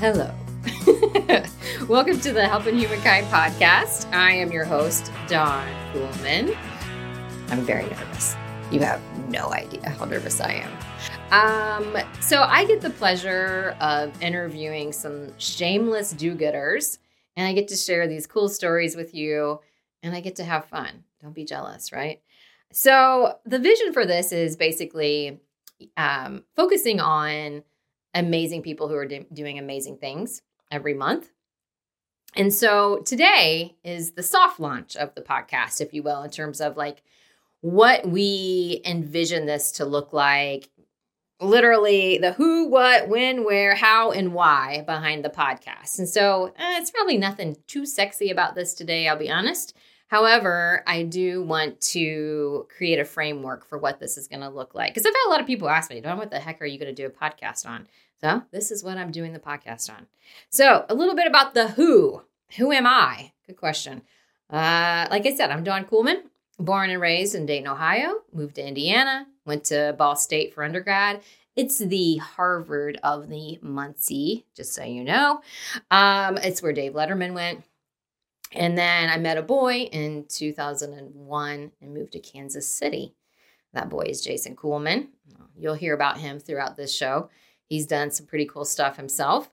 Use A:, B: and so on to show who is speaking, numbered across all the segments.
A: Hello. Welcome to the Helping Humankind podcast. I am your host, Dawn Kuhlman. I'm very nervous. You have no idea how nervous I am. Um, so I get the pleasure of interviewing some shameless do-gooders, and I get to share these cool stories with you, and I get to have fun. Don't be jealous, right? So the vision for this is basically um, focusing on amazing people who are do- doing amazing things every month. And so today is the soft launch of the podcast, if you will, in terms of like what we envision this to look like. Literally, the who, what, when, where, how, and why behind the podcast. And so eh, it's probably nothing too sexy about this today, I'll be honest. However, I do want to create a framework for what this is going to look like. Because I've had a lot of people ask me, Dawn, what the heck are you going to do a podcast on? So this is what I'm doing the podcast on. So a little bit about the who. Who am I? Good question. Uh, like I said, I'm Dawn Kuhlman, born and raised in Dayton, Ohio, moved to Indiana, went to Ball State for undergrad. It's the Harvard of the Muncie, just so you know. Um, it's where Dave Letterman went. And then I met a boy in 2001 and moved to Kansas City. That boy is Jason Kuhlman. You'll hear about him throughout this show. He's done some pretty cool stuff himself.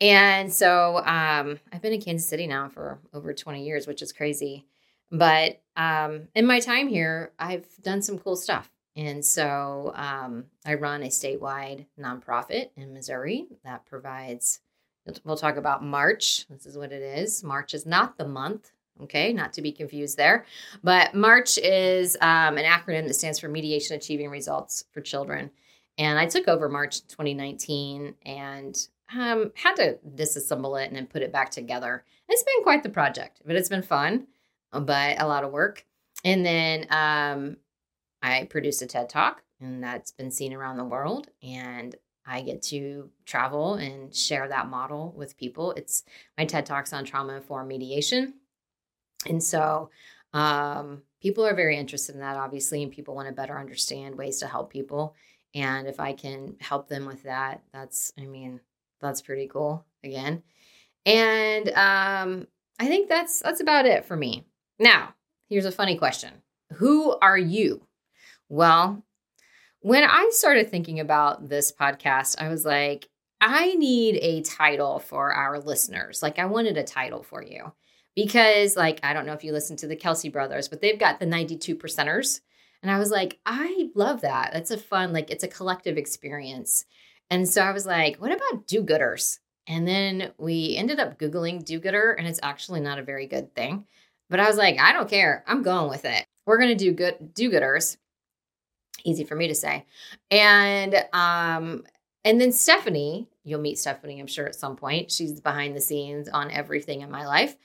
A: And so um, I've been in Kansas City now for over 20 years, which is crazy. But um, in my time here, I've done some cool stuff. And so um, I run a statewide nonprofit in Missouri that provides We'll talk about March. This is what it is. March is not the month, okay? Not to be confused there. But March is um, an acronym that stands for Mediation Achieving Results for Children. And I took over March 2019 and um, had to disassemble it and then put it back together. It's been quite the project, but it's been fun, but a lot of work. And then um, I produced a TED Talk, and that's been seen around the world. And I get to travel and share that model with people. It's my TED Talks on trauma informed mediation. And so um, people are very interested in that, obviously, and people want to better understand ways to help people. And if I can help them with that, that's, I mean, that's pretty cool again. And um, I think that's that's about it for me. Now, here's a funny question. Who are you? Well, when I started thinking about this podcast, I was like, I need a title for our listeners. Like, I wanted a title for you because, like, I don't know if you listen to the Kelce brothers, but they've got the 92 percenters. And I was like, I love that. That's a fun, like, it's a collective experience. And so I was like, what about do gooders? And then we ended up Googling do gooder, and it's actually not a very good thing. But I was like, I don't care. I'm going with it. We're going to do good do gooders easy for me to say. And um and then Stephanie, you'll meet Stephanie, I'm sure at some point. She's behind the scenes on everything in my life.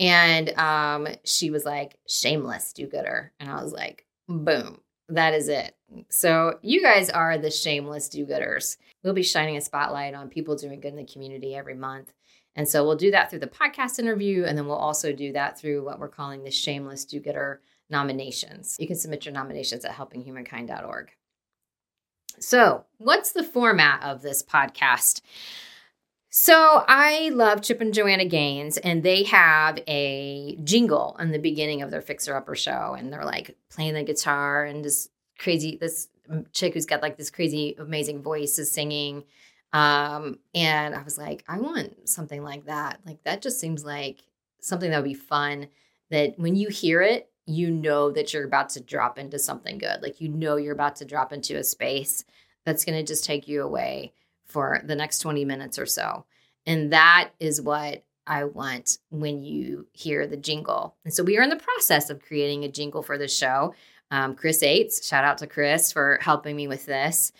A: And um she was like, shameless do-gooder. And I was like, boom, that is it. So you guys are the shameless do-gooders. We'll be shining a spotlight on people doing good in the community every month. And so we'll do that through the podcast interview, and then we'll also do that through what we're calling the shameless do-gooder nominations. You can submit your nominations at helpinghumankind.org. So, what's the format of this podcast? So, I love Chip and Joanna Gaines, and they have a jingle in the beginning of their Fixer Upper show, and they're like playing the guitar, and this crazy, this chick who's got like this crazy, amazing voice is singing. Um, and I was like, I want something like that. Like, that just seems like something that would be fun. That when you hear it, you know that you're about to drop into something good. Like you know you're about to drop into a space that's going to just take you away for the next 20 minutes or so. And that is what I want when you hear the jingle. And so we are in the process of creating a jingle for the show. Um, Chris Ates, shout out to Chris for helping me with this.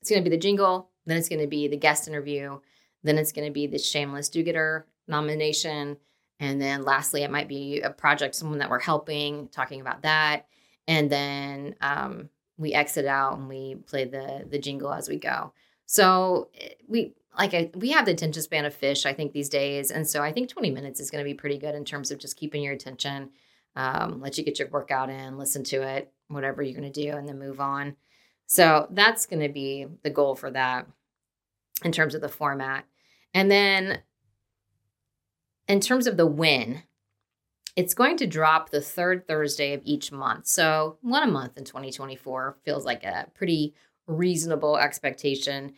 A: It's going to be the jingle, then it's going to be the guest interview, then it's going to be the shameless do-gooder nomination, and then lastly, it might be a project, someone that we're helping, talking about that. And then um, we exit out and we play the the jingle as we go. So eh, we like I, we have the attention span of fish, I think these days, and so I think 20 minutes is going to be pretty good in terms of just keeping your attention. Um, let you get your workout in, listen to it, whatever you're going to do, and then move on. So that's going to be the goal for that in terms of the format. And then in terms of the win, it's going to drop the third Thursday of each month. So, one a month in 2024 feels like a pretty reasonable expectation.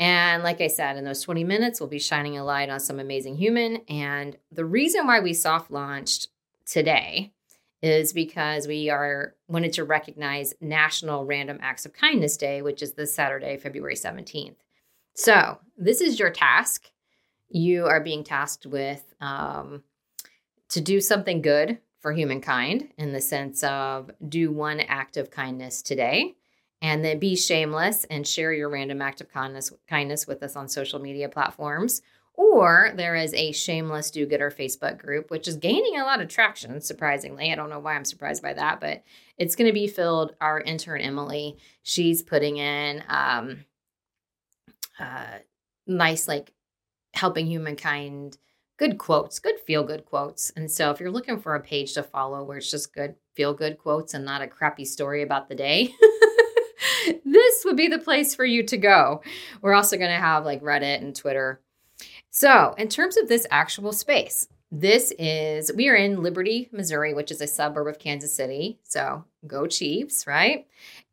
A: And like I said, in those 20 minutes, we'll be shining a light on some amazing human. And the reason why we soft launched today is because we are wanted to recognize National Random Acts of Kindness Day, which is this Saturday, February 17th. So, this is your task. You are being tasked with um, to do something good for humankind in the sense of do one act of kindness today and then be shameless and share your random act of kindness kindness with us on social media platforms or there is a shameless do gooder Facebook group, which is gaining a lot of traction, surprisingly. I don't know why I'm surprised by that, but it's going to be filled. Our intern, Emily, she's putting in um, uh, nice, like helping humankind good quotes, good feel good quotes. And so if you're looking for a page to follow where it's just good feel good quotes and not a crappy story about the day, this would be the place for you to go. We're also going to have like Reddit and Twitter. So, in terms of this actual space, this is we are in Liberty, Missouri, which is a suburb of Kansas City. So, go Chiefs, right?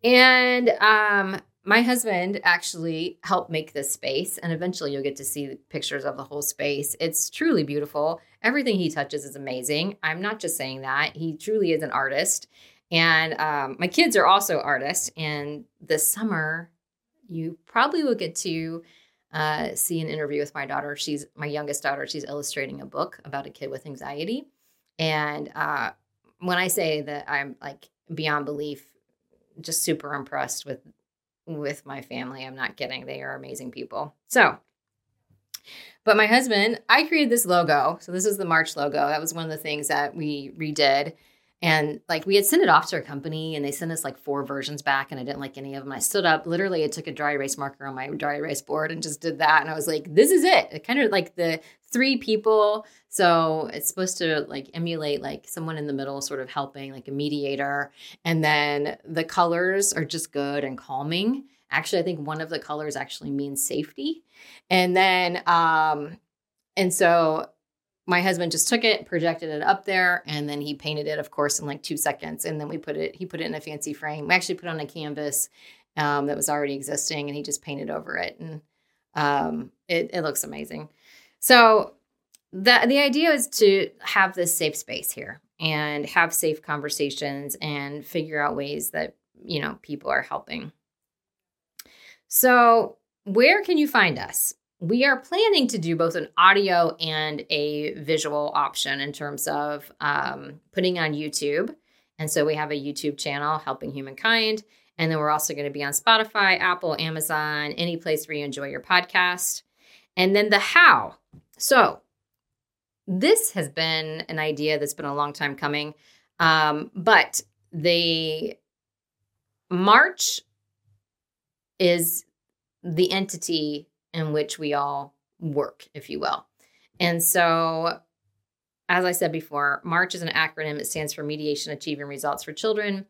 A: And um my husband actually helped make this space and eventually you'll get to see pictures of the whole space. It's truly beautiful. Everything he touches is amazing. I'm not just saying that. He truly is an artist. And um, my kids are also artists. And this summer you probably will get to uh, see an interview with my daughter. She's my youngest daughter. She's illustrating a book about a kid with anxiety. And uh, when i say that i'm like beyond belief just super impressed with with my family. I'm not kidding. They are amazing people. So, but my husband, I created this logo. So this is the March logo. That was one of the things that we redid. And like we had sent it off to our company and they sent us like four versions back and I didn't like any of them. I stood up, literally, I took a dry erase marker on my dry erase board and just did that. And I was like, this is it. It kind of like the three people. So it's supposed to like emulate like someone in the middle, sort of helping, like a mediator. And then the colors are just good and calming. Actually, I think one of the colors actually means safety. And then, um, and so my husband just took it, projected it up there, and then he painted it, of course, in like two seconds. And then we put it, he put it in a fancy frame. We actually put on a canvas um, that was already existing, and he just painted over it, and um, it, it looks amazing. So the the idea is to have this safe space here and have safe conversations and figure out ways that you know people are helping. So where can you find us? we are planning to do both an audio and a visual option in terms of um, putting on YouTube. And so we have a YouTube channel, Helping Humankind. And then we're also going to be on Spotify, Apple, Amazon, any place where you enjoy your podcast. And then the how. So this has been an idea that's been a long time coming. Um, but the March is the entity in which we all work, if you will. And so, as I said before, MARCH is an acronym. It stands for Mediation Achieving Results for Children.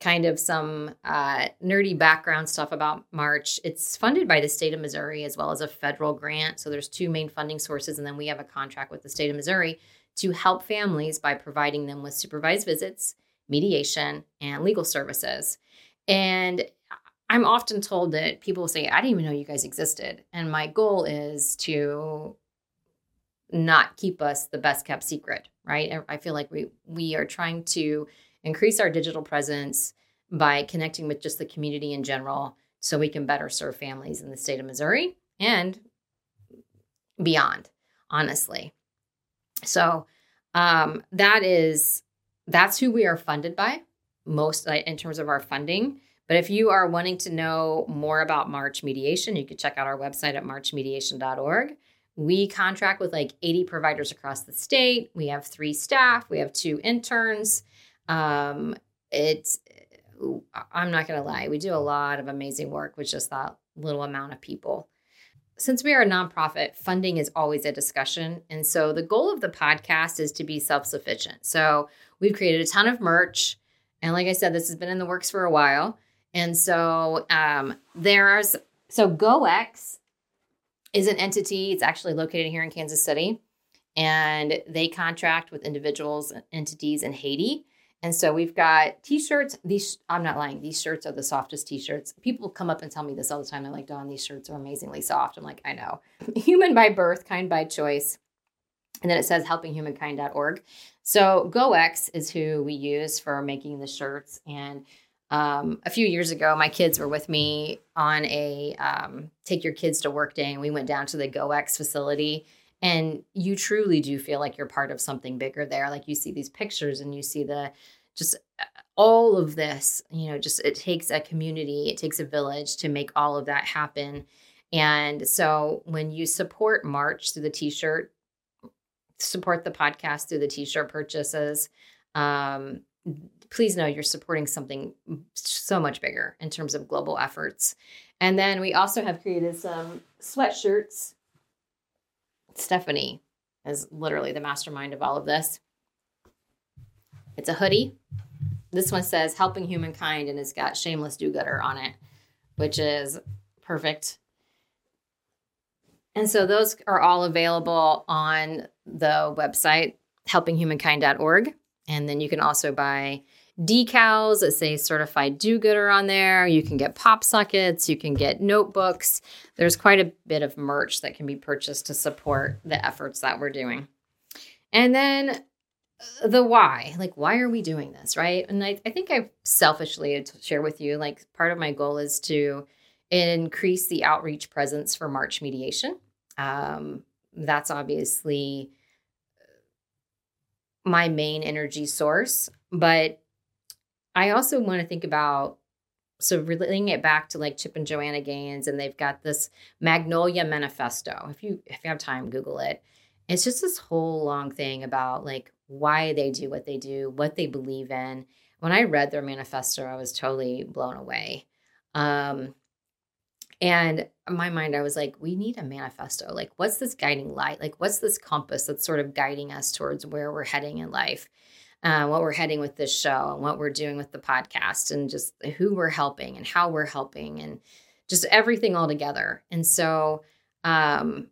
A: Kind of some uh, nerdy background stuff about March. It's funded by the state of Missouri as well as a federal grant. So there's two main funding sources, and then we have a contract with the state of Missouri to help families by providing them with supervised visits, mediation, and legal services. And I'm often told that people say, I didn't even know you guys existed. And my goal is to not keep us the best kept secret, right? I feel like we we are trying to increase our digital presence by connecting with just the community in general so we can better serve families in the state of Missouri and beyond, honestly. So um, that is that's who we are funded by most in terms of our funding. But if you are wanting to know more about March Mediation, you can check out our website at marchmediation.org. We contract with like 80 providers across the state. We have three staff, we have two interns. Um, it's, I'm not going to lie, we do a lot of amazing work with just that little amount of people. Since we are a nonprofit, funding is always a discussion. And so the goal of the podcast is to be self sufficient. So we've created a ton of merch. And like I said, this has been in the works for a while. And so um, there's so GOEX is an entity. It's actually located here in Kansas City, and they contract with individuals, and entities in Haiti. And so we've got t-shirts. These I'm not lying. These shirts are the softest t-shirts. People come up and tell me this all the time. They're like, Dawn, these shirts are amazingly soft." I'm like, "I know." Human by birth, kind by choice. And then it says helpinghumankind.org. So GOEX is who we use for making the shirts. And um, a few years ago, my kids were with me on a um, take your kids to work day, and we went down to the GOEX facility. And you truly do feel like you're part of something bigger there. Like you see these pictures and you see the just uh, all of this, you know, just it takes a community, it takes a village to make all of that happen. And so when you support March through the t shirt, support the podcast through the t shirt purchases, um, please know you're supporting something so much bigger in terms of global efforts. And then we also have created some sweatshirts. Stephanie is literally the mastermind of all of this. It's a hoodie. This one says helping humankind and it's got shameless do gooder on it, which is perfect. And so those are all available on the website helpinghumankind.org. And then you can also buy decals that say certified do gooder on there. You can get pop sockets, you can get notebooks. There's quite a bit of merch that can be purchased to support the efforts that we're doing. And then uh, the why like why are we doing this right and i, I think i selfishly share with you like part of my goal is to increase the outreach presence for march mediation um, that's obviously my main energy source but I also want to think about so relating it back to like Chip and Joanna Gaines, and they've got this Magnolia Manifesto. If you if you have time, Google it. It's just this whole long thing about like why they do what they do, what they believe in. When I read their manifesto, I was totally blown away. Um, and my mind, I was like, we need a manifesto. Like, what's this guiding light? Like, what's this compass that's sort of guiding us towards where we're heading in life? Uh, what we're heading with this show and what we're doing with the podcast and just who we're helping and how we're helping and just everything all together. And so, um,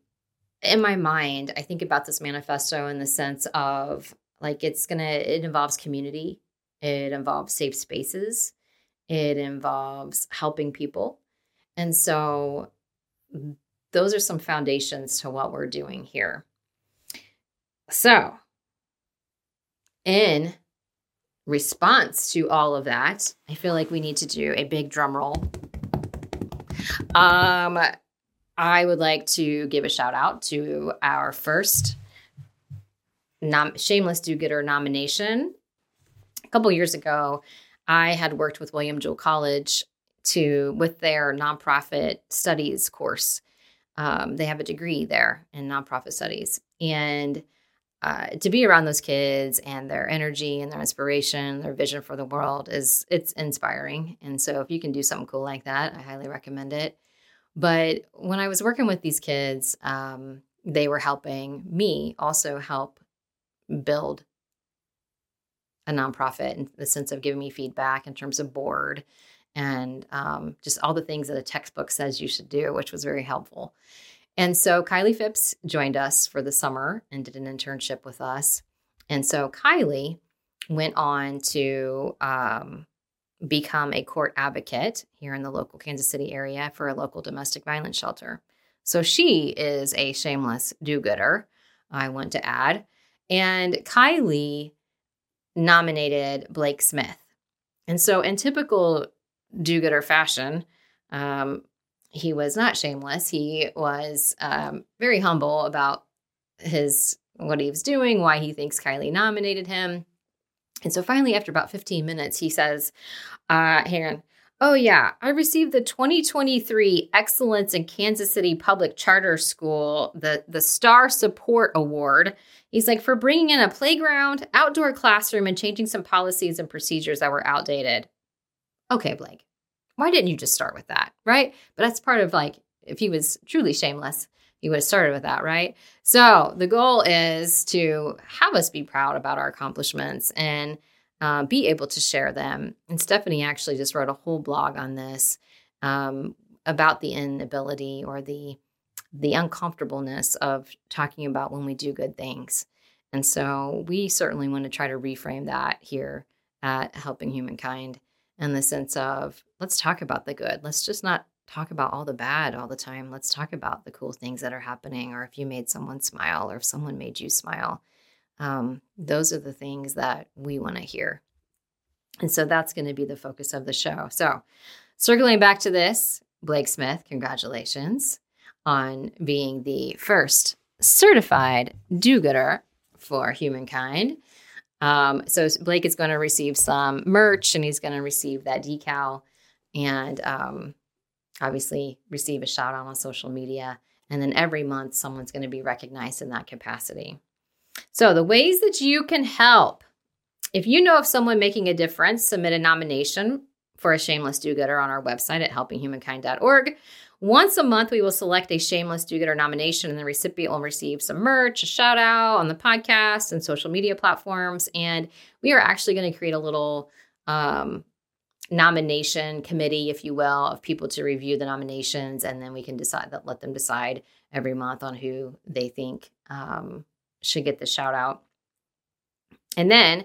A: in my mind, I think about this manifesto in the sense of like it's gonna, it involves community, it involves safe spaces, it involves helping people. And so, those are some foundations to what we're doing here. So, in response to all of that, I feel like we need to do a big drum roll. Um, I would like to give a shout out to our first nom- Shameless Do Gooder nomination. A couple years ago, I had worked with William Jewell College to with their nonprofit studies course. Um, they have a degree there in nonprofit studies, and uh, to be around those kids and their energy and their inspiration, their vision for the world is it's inspiring. And so if you can do something cool like that, I highly recommend it. But when I was working with these kids, um, they were helping me also help build a nonprofit in the sense of giving me feedback in terms of board and um, just all the things that a textbook says you should do, which was very helpful. And so Kylie Phipps joined us for the summer and did an internship with us. And so Kylie went on to um, become a court advocate here in the local Kansas City area for a local domestic violence shelter. So she is a shameless do gooder, I want to add. And Kylie nominated Blake Smith. And so, in typical do gooder fashion, um, he was not shameless. He was um, very humble about his what he was doing, why he thinks Kylie nominated him. And so finally, after about 15 minutes, he says, uh, hang on. Oh, yeah, I received the 2023 Excellence in Kansas City Public Charter School, the, the Star Support Award. He's like, for bringing in a playground, outdoor classroom, and changing some policies and procedures that were outdated. Okay, Blake, why didn't you just start with that? Right. But that's part of like, if he was truly shameless, he would have started with that, right? So the goal is to have us be proud about our accomplishments and uh, be able to share them. And Stephanie actually just wrote a whole blog on this um, about the inability or the the uncomfortableness of talking about when we do good things. And so we certainly want to try to reframe that here at Helping Humankind in the sense of let's talk about the good. Let's just not talk about all the bad all the time. Let's talk about the cool things that are happening, or if you made someone smile, or if someone made you smile. Um, those are the things that we want to hear. And so that's going to be the focus of the show. So, circling back to this, Blake Smith, congratulations on being the first certified do gooder for humankind. Um, so Blake is going to receive some merch and he's going to receive that decal and um, obviously receive a shout out on social media. And then every month, someone's going to be recognized in that capacity. So, the ways that you can help if you know of someone making a difference, submit a nomination for a shameless do gooder on our website at helpinghumankind.org. Once a month, we will select a shameless do gooder nomination, and the recipient will receive some merch, a shout out on the podcast and social media platforms. And we are actually going to create a little um, nomination committee, if you will, of people to review the nominations, and then we can decide that let them decide every month on who they think um, should get the shout out. And then,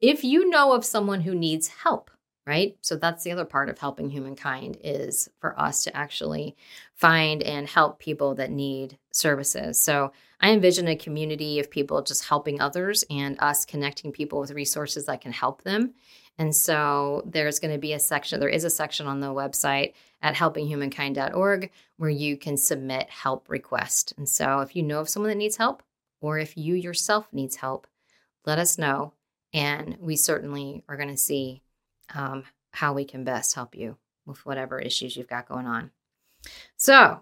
A: if you know of someone who needs help, right? So that's the other part of helping humankind is for us to actually find and help people that need services. So I envision a community of people just helping others and us connecting people with resources that can help them. And so there's going to be a section, there is a section on the website at helpinghumankind.org where you can submit help request. And so if you know of someone that needs help or if you yourself needs help, let us know. And we certainly are going to see um, how we can best help you with whatever issues you've got going on. So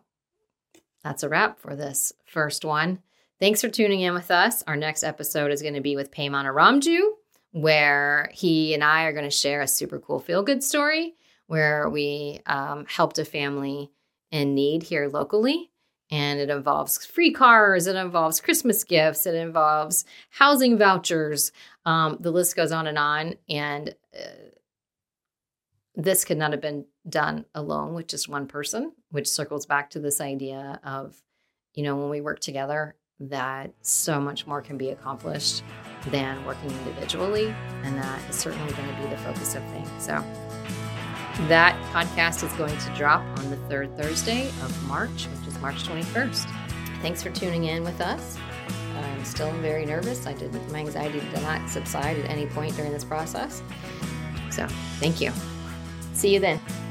A: that's a wrap for this first one. Thanks for tuning in with us. Our next episode is going to be with Paymana Ramju, where he and I are going to share a super cool feel good story where we um, helped a family in need here locally. And it involves free cars, it involves Christmas gifts, it involves housing vouchers. Um, the list goes on and on. And uh, this could not have been done alone with just one person, which circles back to this idea of, you know, when we work together, that so much more can be accomplished than working individually. And that is certainly going to be the focus of things. So, that podcast is going to drop on the third Thursday of March, which is March 21st. Thanks for tuning in with us. I'm still very nervous. I did my anxiety did not subside at any point during this process. So, thank you. See you then.